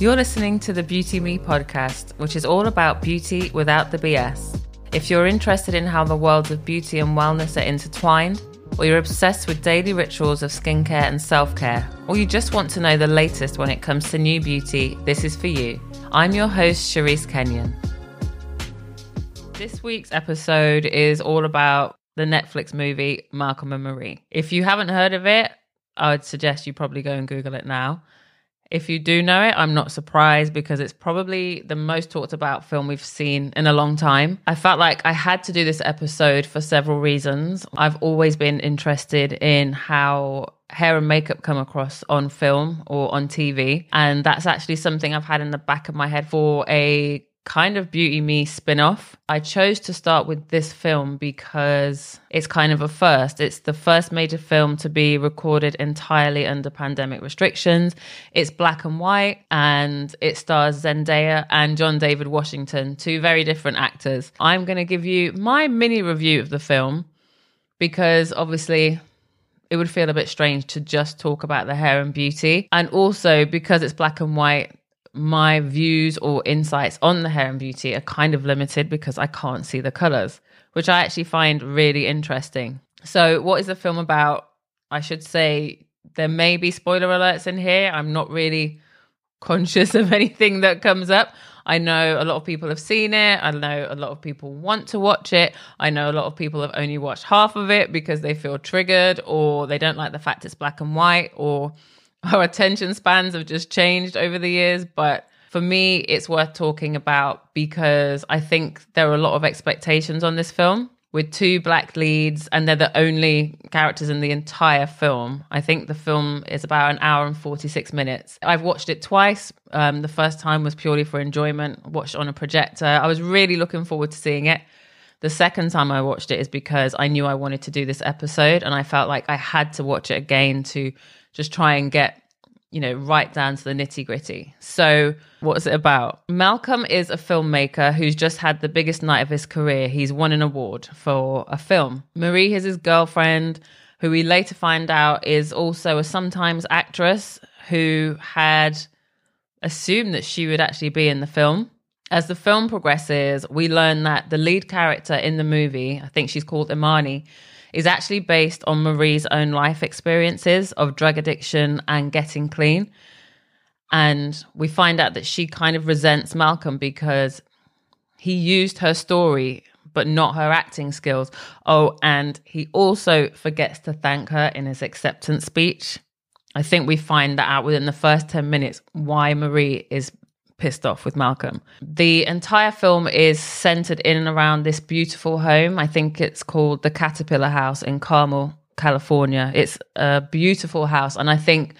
You're listening to the Beauty Me podcast, which is all about beauty without the BS. If you're interested in how the worlds of beauty and wellness are intertwined, or you're obsessed with daily rituals of skincare and self care, or you just want to know the latest when it comes to new beauty, this is for you. I'm your host, Cherise Kenyon. This week's episode is all about the Netflix movie Malcolm and Marie. If you haven't heard of it, I would suggest you probably go and Google it now. If you do know it, I'm not surprised because it's probably the most talked about film we've seen in a long time. I felt like I had to do this episode for several reasons. I've always been interested in how hair and makeup come across on film or on TV. And that's actually something I've had in the back of my head for a kind of Beauty Me spin off. I chose to start with this film because it's kind of a first. It's the first major film to be recorded entirely under pandemic restrictions. It's black and white and it stars Zendaya and John David Washington, two very different actors. I'm going to give you my mini review of the film because obviously it would feel a bit strange to just talk about the hair and beauty. And also because it's black and white, my views or insights on the hair and beauty are kind of limited because I can't see the colors, which I actually find really interesting. So, what is the film about? I should say there may be spoiler alerts in here. I'm not really conscious of anything that comes up. I know a lot of people have seen it. I know a lot of people want to watch it. I know a lot of people have only watched half of it because they feel triggered or they don't like the fact it's black and white or our attention spans have just changed over the years. But for me, it's worth talking about because I think there are a lot of expectations on this film with two black leads, and they're the only characters in the entire film. I think the film is about an hour and 46 minutes. I've watched it twice. Um, the first time was purely for enjoyment, watched on a projector. I was really looking forward to seeing it. The second time I watched it is because I knew I wanted to do this episode, and I felt like I had to watch it again to just try and get, you know, right down to the nitty gritty. So, what's it about? Malcolm is a filmmaker who's just had the biggest night of his career. He's won an award for a film. Marie is his girlfriend, who we later find out is also a sometimes actress who had assumed that she would actually be in the film. As the film progresses, we learn that the lead character in the movie, I think she's called Imani, is actually based on Marie's own life experiences of drug addiction and getting clean. And we find out that she kind of resents Malcolm because he used her story, but not her acting skills. Oh, and he also forgets to thank her in his acceptance speech. I think we find that out within the first 10 minutes why Marie is pissed off with Malcolm. The entire film is centered in and around this beautiful home. I think it's called the Caterpillar House in Carmel, California. It's a beautiful house. And I think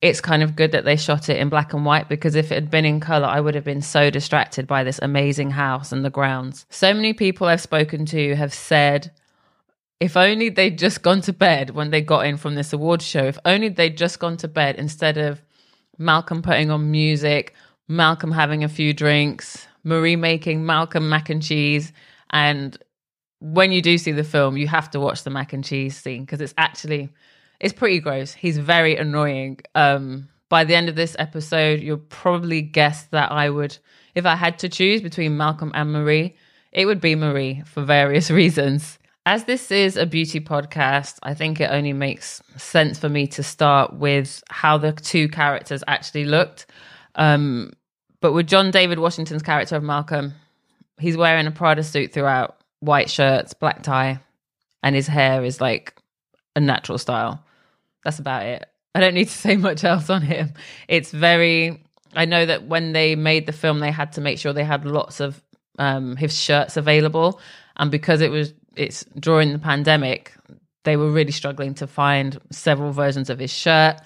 it's kind of good that they shot it in black and white because if it had been in color, I would have been so distracted by this amazing house and the grounds. So many people I've spoken to have said, if only they'd just gone to bed when they got in from this award show, if only they'd just gone to bed instead of Malcolm putting on music Malcolm having a few drinks, Marie making Malcolm mac and cheese. And when you do see the film, you have to watch the mac and cheese scene because it's actually it's pretty gross. He's very annoying. Um, by the end of this episode, you'll probably guess that I would, if I had to choose between Malcolm and Marie, it would be Marie for various reasons. As this is a beauty podcast, I think it only makes sense for me to start with how the two characters actually looked. Um, but with John David Washington's character of Malcolm, he's wearing a Prada suit throughout, white shirts, black tie, and his hair is like a natural style. That's about it. I don't need to say much else on him. It's very. I know that when they made the film, they had to make sure they had lots of um, his shirts available, and because it was it's during the pandemic, they were really struggling to find several versions of his shirt.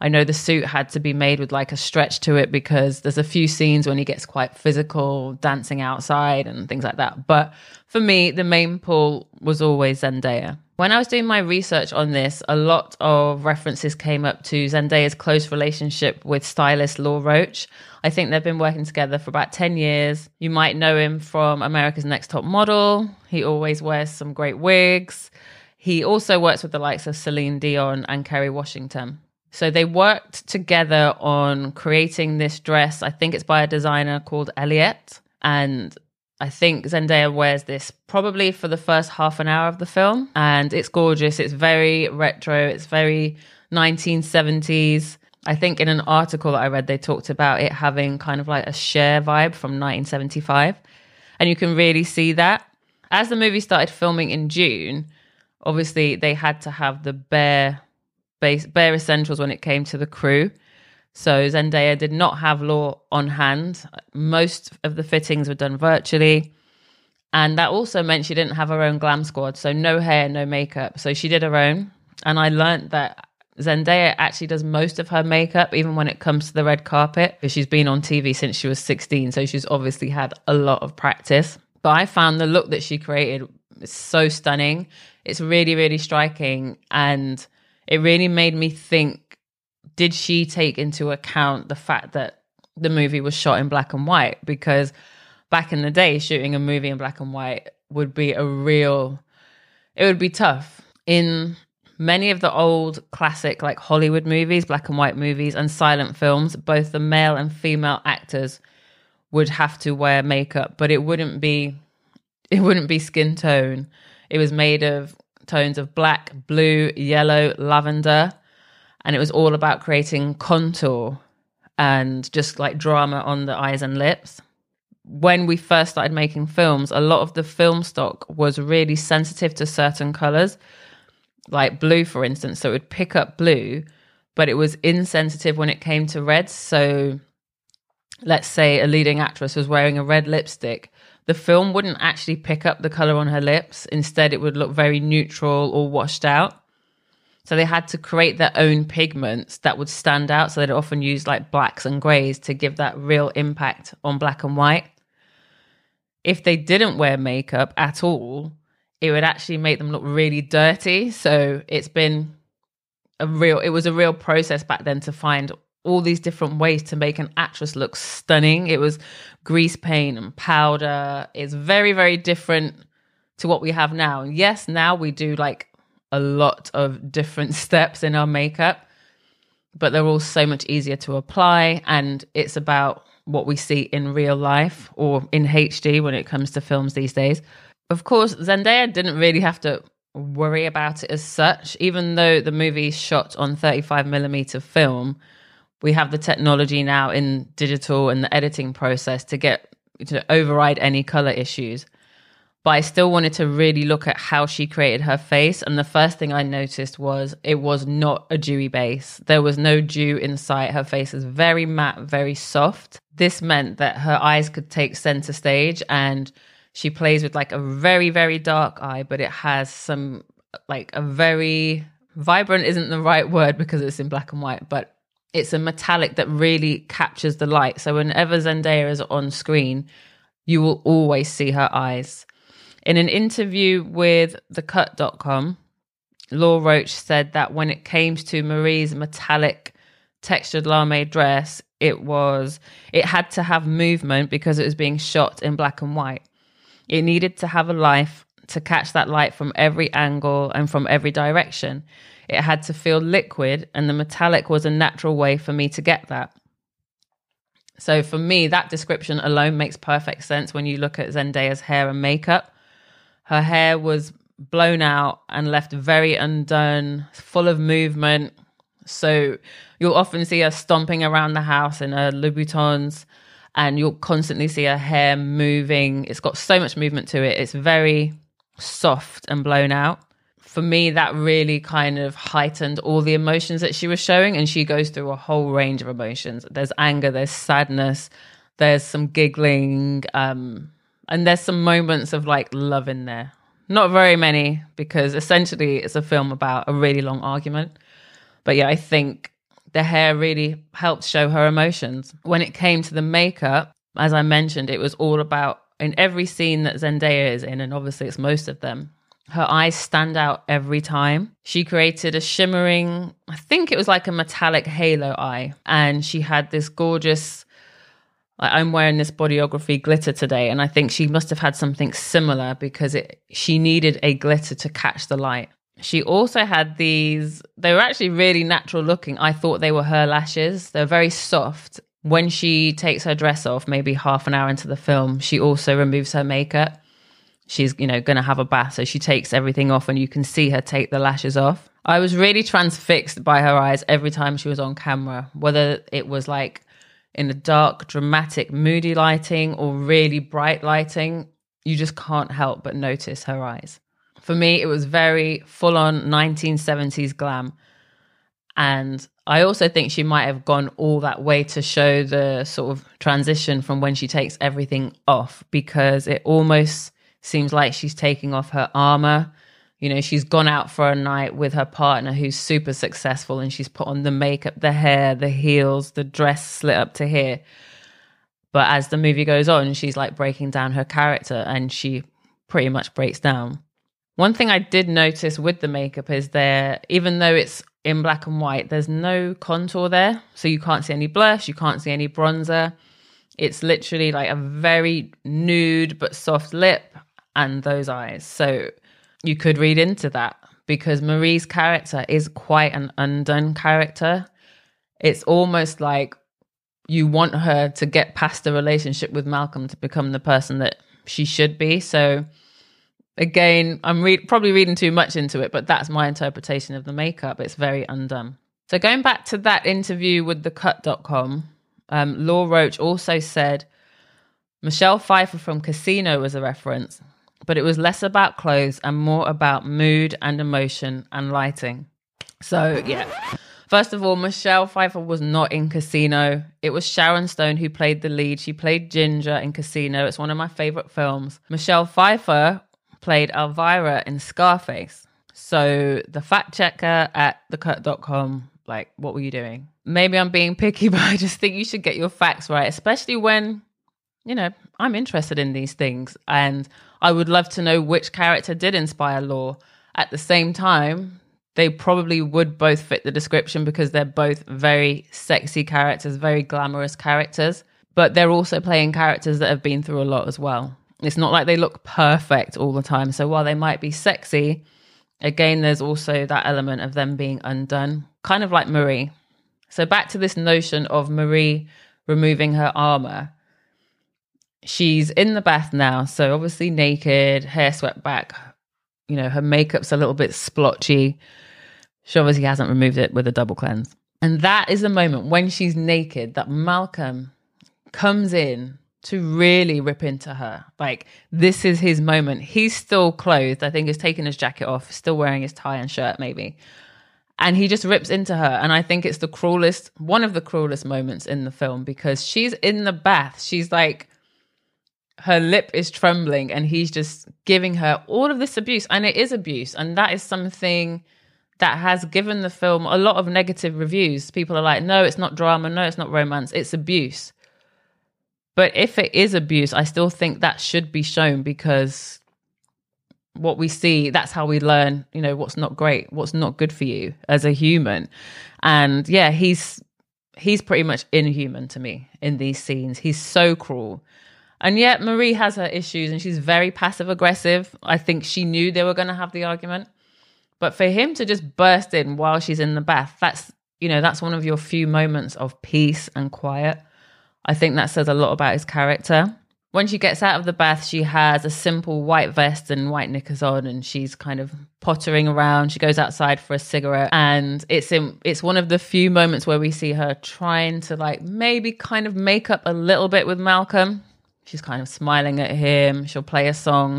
I know the suit had to be made with like a stretch to it because there's a few scenes when he gets quite physical, dancing outside and things like that. But for me, the main pull was always Zendaya. When I was doing my research on this, a lot of references came up to Zendaya's close relationship with stylist Law Roach. I think they've been working together for about 10 years. You might know him from America's Next Top Model. He always wears some great wigs. He also works with the likes of Celine Dion and Kerry Washington. So they worked together on creating this dress. I think it's by a designer called Elliot. And I think Zendaya wears this probably for the first half an hour of the film. And it's gorgeous. It's very retro. It's very 1970s. I think in an article that I read, they talked about it having kind of like a Cher vibe from 1975. And you can really see that. As the movie started filming in June, obviously they had to have the bare base bare essentials when it came to the crew. So Zendaya did not have Law on hand. Most of the fittings were done virtually. And that also meant she didn't have her own glam squad. So no hair, no makeup. So she did her own. And I learned that Zendaya actually does most of her makeup, even when it comes to the red carpet, she's been on TV since she was 16. So she's obviously had a lot of practice. But I found the look that she created so stunning. It's really, really striking. And it really made me think did she take into account the fact that the movie was shot in black and white? Because back in the day, shooting a movie in black and white would be a real, it would be tough. In many of the old classic, like Hollywood movies, black and white movies, and silent films, both the male and female actors would have to wear makeup, but it wouldn't be it wouldn't be skin tone. It was made of tones of black, blue, yellow, lavender, and it was all about creating contour and just like drama on the eyes and lips. When we first started making films, a lot of the film stock was really sensitive to certain colors, like blue, for instance. So it would pick up blue, but it was insensitive when it came to red. So let's say a leading actress was wearing a red lipstick the film wouldn't actually pick up the color on her lips. Instead, it would look very neutral or washed out. So they had to create their own pigments that would stand out. So they'd often use like blacks and grays to give that real impact on black and white. If they didn't wear makeup at all, it would actually make them look really dirty. So it's been a real, it was a real process back then to find all these different ways to make an actress look stunning. It was grease paint and powder. It's very, very different to what we have now. And yes, now we do like a lot of different steps in our makeup, but they're all so much easier to apply. And it's about what we see in real life or in HD when it comes to films these days. Of course, Zendaya didn't really have to worry about it as such, even though the movie shot on 35 millimeter film we have the technology now in digital and the editing process to get to override any color issues. But I still wanted to really look at how she created her face. And the first thing I noticed was it was not a dewy base. There was no dew in sight. Her face is very matte, very soft. This meant that her eyes could take center stage and she plays with like a very, very dark eye, but it has some like a very vibrant isn't the right word because it's in black and white, but it's a metallic that really captures the light. So whenever Zendaya is on screen, you will always see her eyes. In an interview with thecut.com, Law Roach said that when it came to Marie's metallic textured lamé dress, it was it had to have movement because it was being shot in black and white. It needed to have a life to catch that light from every angle and from every direction. It had to feel liquid, and the metallic was a natural way for me to get that. So for me, that description alone makes perfect sense when you look at Zendaya's hair and makeup. Her hair was blown out and left very undone, full of movement. So you'll often see her stomping around the house in her Louboutins, and you'll constantly see her hair moving. It's got so much movement to it. It's very soft and blown out for me, that really kind of heightened all the emotions that she was showing. And she goes through a whole range of emotions. There's anger, there's sadness, there's some giggling, um, and there's some moments of like love in there. Not very many, because essentially it's a film about a really long argument. But yeah, I think the hair really helped show her emotions. When it came to the makeup, as I mentioned, it was all about in every scene that Zendaya is in, and obviously it's most of them, her eyes stand out every time. She created a shimmering, I think it was like a metallic halo eye. And she had this gorgeous, I'm wearing this bodyography glitter today. And I think she must have had something similar because it, she needed a glitter to catch the light. She also had these, they were actually really natural looking. I thought they were her lashes. They're very soft. When she takes her dress off, maybe half an hour into the film, she also removes her makeup. She's, you know, going to have a bath. So she takes everything off and you can see her take the lashes off. I was really transfixed by her eyes every time she was on camera, whether it was like in the dark, dramatic, moody lighting or really bright lighting. You just can't help but notice her eyes. For me, it was very full on 1970s glam. And I also think she might have gone all that way to show the sort of transition from when she takes everything off because it almost seems like she's taking off her armor. You know, she's gone out for a night with her partner who's super successful and she's put on the makeup, the hair, the heels, the dress slit up to here. But as the movie goes on, she's like breaking down her character and she pretty much breaks down. One thing I did notice with the makeup is there, even though it's in black and white, there's no contour there. So you can't see any blush, you can't see any bronzer. It's literally like a very nude but soft lip and those eyes. So you could read into that because Marie's character is quite an undone character. It's almost like you want her to get past the relationship with Malcolm to become the person that she should be. So again, I'm re- probably reading too much into it, but that's my interpretation of the makeup. It's very undone. So going back to that interview with the cut.com, um, Law Roach also said Michelle Pfeiffer from Casino was a reference, but it was less about clothes and more about mood and emotion and lighting. So, yeah. First of all, Michelle Pfeiffer was not in Casino. It was Sharon Stone who played the lead. She played Ginger in Casino. It's one of my favorite films. Michelle Pfeiffer played Elvira in Scarface. So the fact checker at thecut.com, like, what were you doing? Maybe I'm being picky, but I just think you should get your facts right, especially when, you know, I'm interested in these things. And I would love to know which character did inspire Law. At the same time, they probably would both fit the description because they're both very sexy characters, very glamorous characters, but they're also playing characters that have been through a lot as well. It's not like they look perfect all the time. So while they might be sexy, again, there's also that element of them being undone, kind of like Marie. So back to this notion of Marie removing her armor. She's in the bath now, so obviously naked, hair swept back. You know, her makeup's a little bit splotchy. She obviously hasn't removed it with a double cleanse. And that is the moment when she's naked that Malcolm comes in to really rip into her. Like this is his moment. He's still clothed. I think he's taking his jacket off, still wearing his tie and shirt, maybe. And he just rips into her. And I think it's the cruelest, one of the cruelest moments in the film because she's in the bath. She's like, her lip is trembling and he's just giving her all of this abuse. And it is abuse. And that is something that has given the film a lot of negative reviews. People are like, no, it's not drama. No, it's not romance. It's abuse. But if it is abuse, I still think that should be shown because what we see, that's how we learn, you know, what's not great, what's not good for you as a human. And yeah, he's he's pretty much inhuman to me in these scenes. He's so cruel. And yet Marie has her issues and she's very passive aggressive. I think she knew they were going to have the argument. But for him to just burst in while she's in the bath, that's, you know, that's one of your few moments of peace and quiet. I think that says a lot about his character. When she gets out of the bath, she has a simple white vest and white knickers on, and she's kind of pottering around. She goes outside for a cigarette, and it's in, it's one of the few moments where we see her trying to like maybe kind of make up a little bit with Malcolm. She's kind of smiling at him. She'll play a song.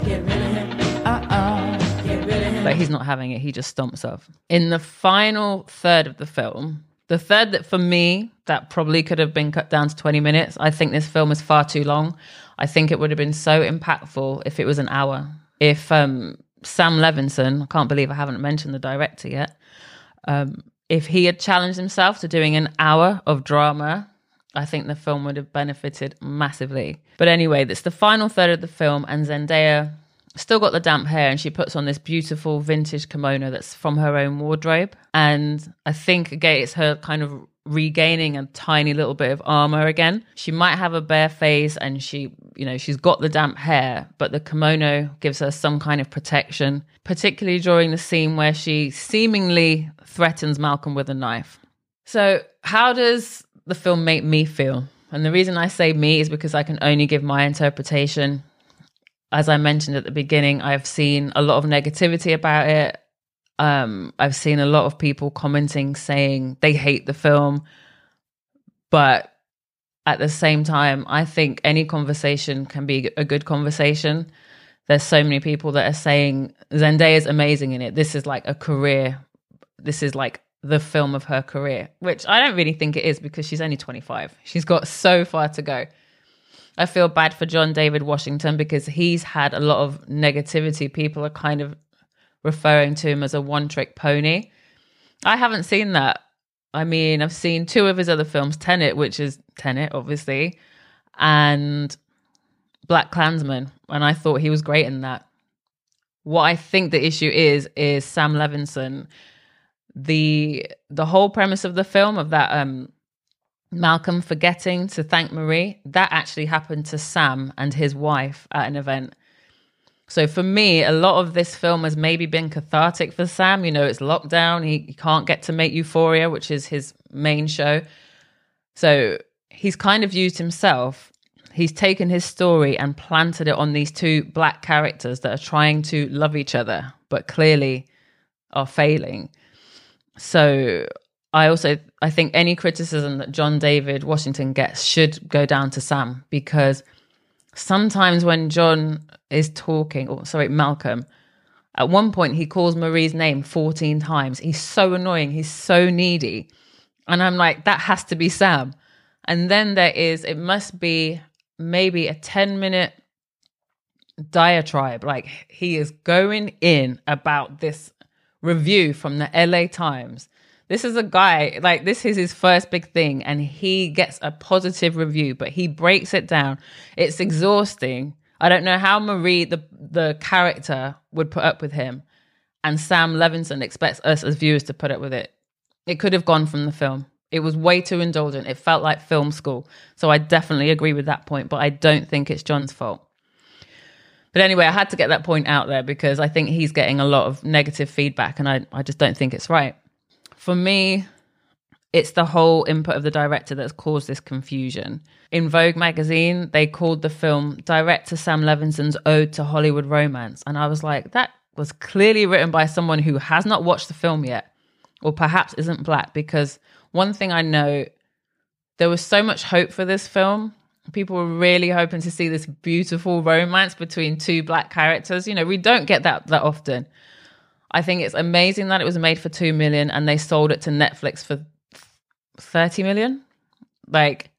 But he's not having it. He just stomps off. In the final third of the film, the third that for me, that probably could have been cut down to 20 minutes. I think this film is far too long. I think it would have been so impactful if it was an hour. If um, Sam Levinson, I can't believe I haven't mentioned the director yet, um, if he had challenged himself to doing an hour of drama, I think the film would have benefited massively. But anyway, that's the final third of the film, and Zendaya still got the damp hair and she puts on this beautiful vintage kimono that's from her own wardrobe and i think again it's her kind of regaining a tiny little bit of armor again she might have a bare face and she you know, she's got the damp hair, but the kimono gives her some kind of protection, particularly during the scene where she seemingly threatens Malcolm with a knife. So, how does the film make me feel? And the reason I say me is because I can only give my interpretation. As I mentioned at the beginning, I've seen a lot of negativity about it. Um, I've seen a lot of people commenting saying they hate the film, but at the same time, I think any conversation can be a good conversation. There's so many people that are saying Zendaya is amazing in it. This is like a career. This is like the film of her career, which I don't really think it is because she's only 25. She's got so far to go. I feel bad for John David Washington because he's had a lot of negativity. People are kind of referring to him as a one trick pony. I haven't seen that. I mean, I've seen two of his other films, Tenet, which is Tenet, obviously, and BlacKkKlansman, and I thought he was great in that. What I think the issue is is Sam Levinson. The the whole premise of the film of that um Malcolm forgetting to thank Marie, that actually happened to Sam and his wife at an event. So for me, a lot of this film has maybe been cathartic for Sam. You know, it's lockdown. He, he can't get to make Euphoria, which is his main show. So he's kind of used himself. He's taken his story and planted it on these two black characters that are trying to love each other, but clearly are failing. So I also I think any criticism that John David Washington gets should go down to Sam because sometimes when John is talking, or sorry, Malcolm, at one point he calls Marie's name 14 times. He's so annoying. He's so needy. And I'm like, that has to be Sam. And then there is, it must be maybe a 10 minute diatribe. Like he is going in about this review from the LA Times this is a guy, like, this is his first big thing, and he gets a positive review, but he breaks it down. It's exhausting. I don't know how Marie, the, the character, would put up with him. And Sam Levinson expects us as viewers to put up with it. It could have gone from the film. It was way too indulgent. It felt like film school. So I definitely agree with that point, but I don't think it's John's fault. But anyway, I had to get that point out there because I think he's getting a lot of negative feedback and I, I just don't think it's right for me, it's the whole input of the director that's caused this confusion. In Vogue magazine, they called the film Director Sam Levinson's Ode to Hollywood Romance. And I was like, that was clearly written by someone who has not watched the film yet, or perhaps isn't black. Because one thing I know, there was so much hope for this film. People were really hoping to see this beautiful romance between two black characters. You know, we don't get that that often. I think it's amazing that it was made for 2 million and they sold it to Netflix for 30 million. Like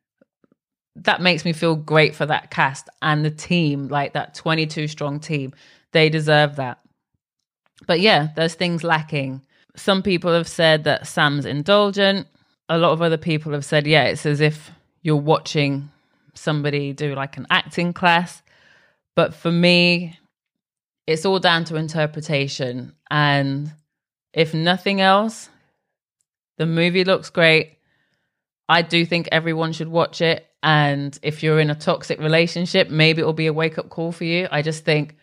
that makes me feel great for that cast and the team, like that 22 strong team. They deserve that. But yeah, there's things lacking. Some people have said that Sam's indulgent. A lot of other people have said, yeah, it's as if you're watching somebody do like an acting class. But for me, it's all down to interpretation. And if nothing else, the movie looks great. I do think everyone should watch it. And if you're in a toxic relationship, maybe it'll be a wake up call for you. I just think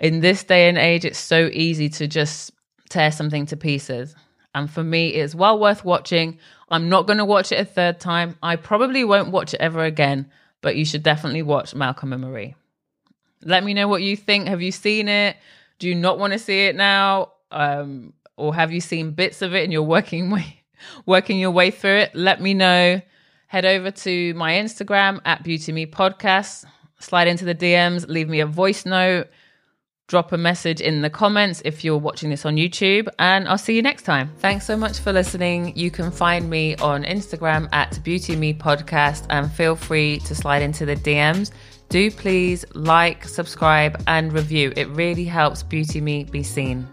in this day and age, it's so easy to just tear something to pieces. And for me, it's well worth watching. I'm not going to watch it a third time. I probably won't watch it ever again, but you should definitely watch Malcolm and Marie. Let me know what you think. Have you seen it? Do you not want to see it now? Um, or have you seen bits of it and you're working way, working your way through it? Let me know. Head over to my Instagram at Beauty Me Podcast. Slide into the DMs, leave me a voice note, drop a message in the comments if you're watching this on YouTube, and I'll see you next time. Thanks so much for listening. You can find me on Instagram at Beauty Me Podcast and feel free to slide into the DMs do please like, subscribe, and review. It really helps Beauty Me be seen.